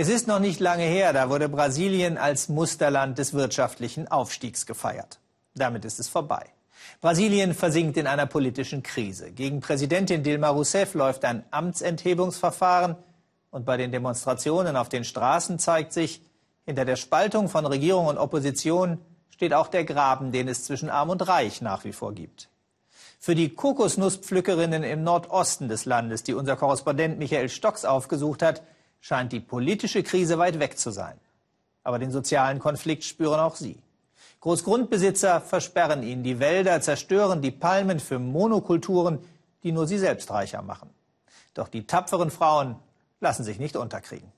Es ist noch nicht lange her, da wurde Brasilien als Musterland des wirtschaftlichen Aufstiegs gefeiert. Damit ist es vorbei. Brasilien versinkt in einer politischen Krise. Gegen Präsidentin Dilma Rousseff läuft ein Amtsenthebungsverfahren. Und bei den Demonstrationen auf den Straßen zeigt sich, hinter der Spaltung von Regierung und Opposition steht auch der Graben, den es zwischen Arm und Reich nach wie vor gibt. Für die Kokosnusspflückerinnen im Nordosten des Landes, die unser Korrespondent Michael Stocks aufgesucht hat, scheint die politische Krise weit weg zu sein. Aber den sozialen Konflikt spüren auch sie. Großgrundbesitzer versperren ihnen die Wälder, zerstören die Palmen für Monokulturen, die nur sie selbst reicher machen. Doch die tapferen Frauen lassen sich nicht unterkriegen.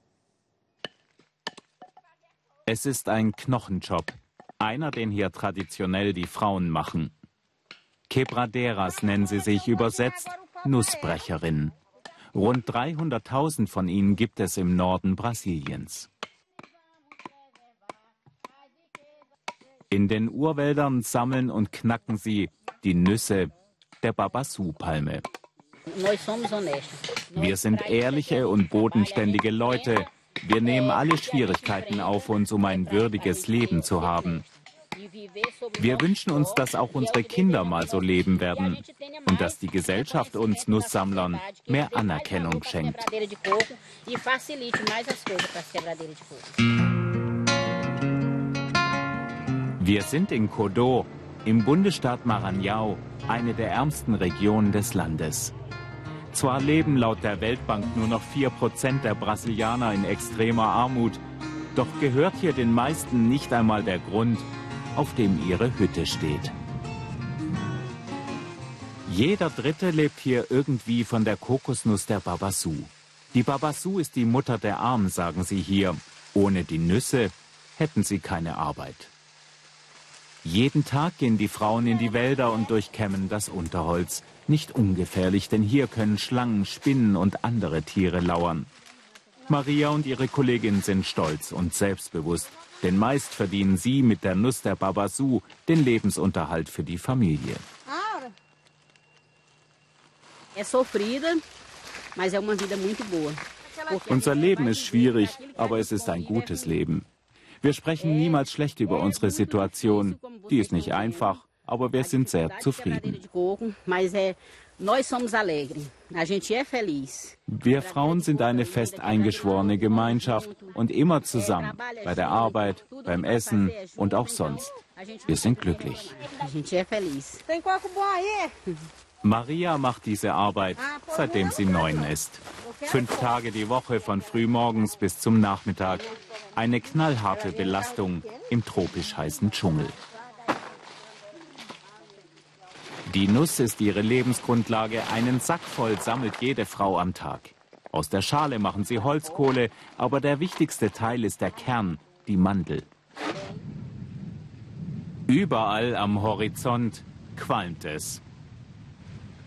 Es ist ein Knochenjob, einer, den hier traditionell die Frauen machen. Quebraderas nennen sie sich übersetzt Nussbrecherinnen. Rund 300.000 von ihnen gibt es im Norden Brasiliens. In den Urwäldern sammeln und knacken sie die Nüsse der Babasu-Palme. Wir sind ehrliche und bodenständige Leute. Wir nehmen alle Schwierigkeiten auf uns, um ein würdiges Leben zu haben. Wir wünschen uns, dass auch unsere Kinder mal so leben werden und dass die Gesellschaft uns Nusssammlern mehr Anerkennung schenkt. Wir sind in Kodo, im Bundesstaat Maranhão, eine der ärmsten Regionen des Landes. Zwar leben laut der Weltbank nur noch 4% der Brasilianer in extremer Armut, doch gehört hier den meisten nicht einmal der Grund, auf dem ihre Hütte steht. Jeder Dritte lebt hier irgendwie von der Kokosnuss der Babasu. Die Babasu ist die Mutter der Armen, sagen sie hier. Ohne die Nüsse hätten sie keine Arbeit. Jeden Tag gehen die Frauen in die Wälder und durchkämmen das Unterholz. Nicht ungefährlich, denn hier können Schlangen, Spinnen und andere Tiere lauern. Maria und ihre Kollegin sind stolz und selbstbewusst, denn meist verdienen sie mit der Nuss der Babasu den Lebensunterhalt für die Familie. Unser Leben ist schwierig, aber es ist ein gutes Leben. Wir sprechen niemals schlecht über unsere Situation. Die ist nicht einfach, aber wir sind sehr zufrieden. Wir Frauen sind eine fest eingeschworene Gemeinschaft und immer zusammen, bei der Arbeit, beim Essen und auch sonst. Wir sind glücklich. Maria macht diese Arbeit, seitdem sie neun ist. Fünf Tage die Woche von frühmorgens bis zum Nachmittag. Eine knallharte Belastung im tropisch heißen Dschungel. Die Nuss ist ihre Lebensgrundlage. Einen Sack voll sammelt jede Frau am Tag. Aus der Schale machen sie Holzkohle, aber der wichtigste Teil ist der Kern, die Mandel. Überall am Horizont qualmt es.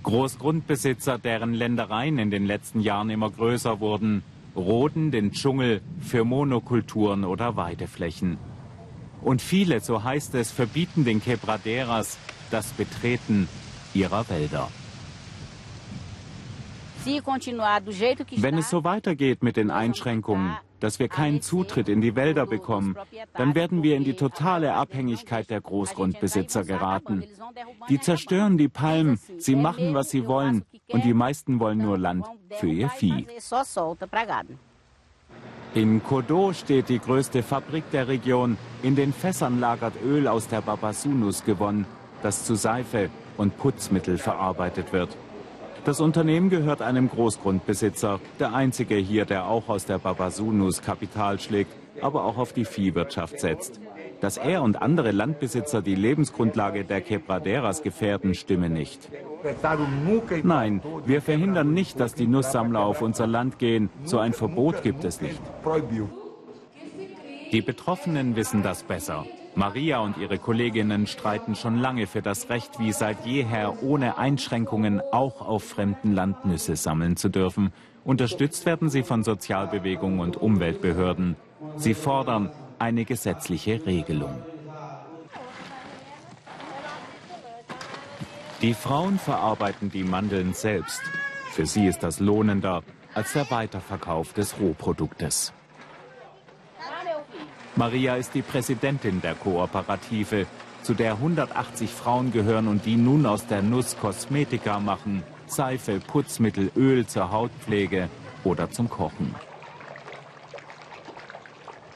Großgrundbesitzer, deren Ländereien in den letzten Jahren immer größer wurden, roden den Dschungel für Monokulturen oder Weideflächen. Und viele, so heißt es, verbieten den Quebraderas das Betreten ihrer Wälder. Wenn es so weitergeht mit den Einschränkungen, dass wir keinen Zutritt in die Wälder bekommen, dann werden wir in die totale Abhängigkeit der Großgrundbesitzer geraten. Die zerstören die Palmen, sie machen, was sie wollen, und die meisten wollen nur Land für ihr Vieh. In Kodo steht die größte Fabrik der Region. In den Fässern lagert Öl aus der Babasunus gewonnen, das zu Seife und Putzmittel verarbeitet wird. Das Unternehmen gehört einem Großgrundbesitzer, der einzige hier, der auch aus der Babasunus Kapital schlägt, aber auch auf die Viehwirtschaft setzt. Dass er und andere Landbesitzer die Lebensgrundlage der Quebraderas gefährden, stimme nicht. Nein, wir verhindern nicht, dass die Nusssammler auf unser Land gehen. So ein Verbot gibt es nicht. Die Betroffenen wissen das besser. Maria und ihre Kolleginnen streiten schon lange für das Recht, wie seit jeher ohne Einschränkungen auch auf fremden Land Nüsse sammeln zu dürfen. Unterstützt werden sie von Sozialbewegungen und Umweltbehörden. Sie fordern eine gesetzliche Regelung. Die Frauen verarbeiten die Mandeln selbst. Für sie ist das lohnender als der Weiterverkauf des Rohproduktes. Maria ist die Präsidentin der Kooperative, zu der 180 Frauen gehören und die nun aus der Nuss Kosmetika machen, Seife, Putzmittel, Öl zur Hautpflege oder zum Kochen.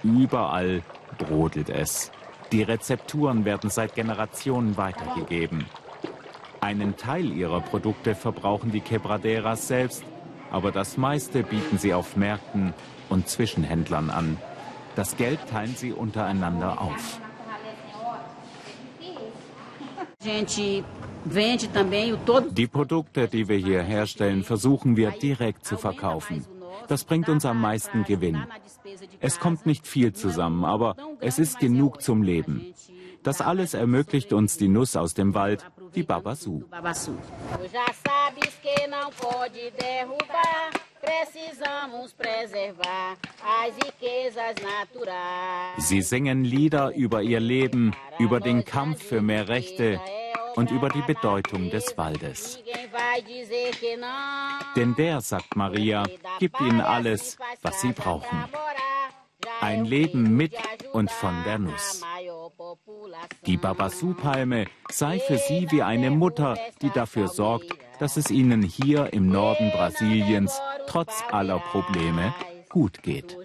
Überall brodelt es. Die Rezepturen werden seit Generationen weitergegeben. Einen Teil ihrer Produkte verbrauchen die Quebraderas selbst, aber das meiste bieten sie auf Märkten und Zwischenhändlern an. Das Geld teilen sie untereinander auf. Die Produkte, die wir hier herstellen, versuchen wir direkt zu verkaufen. Das bringt uns am meisten Gewinn. Es kommt nicht viel zusammen, aber es ist genug zum Leben. Das alles ermöglicht uns die Nuss aus dem Wald, die Babasu. Sie singen Lieder über ihr Leben, über den Kampf für mehr Rechte, und über die Bedeutung des Waldes. Denn der, sagt Maria, gibt ihnen alles, was sie brauchen. Ein Leben mit und von der Nuss. Die Babasu-Palme sei für sie wie eine Mutter, die dafür sorgt, dass es ihnen hier im Norden Brasiliens trotz aller Probleme gut geht.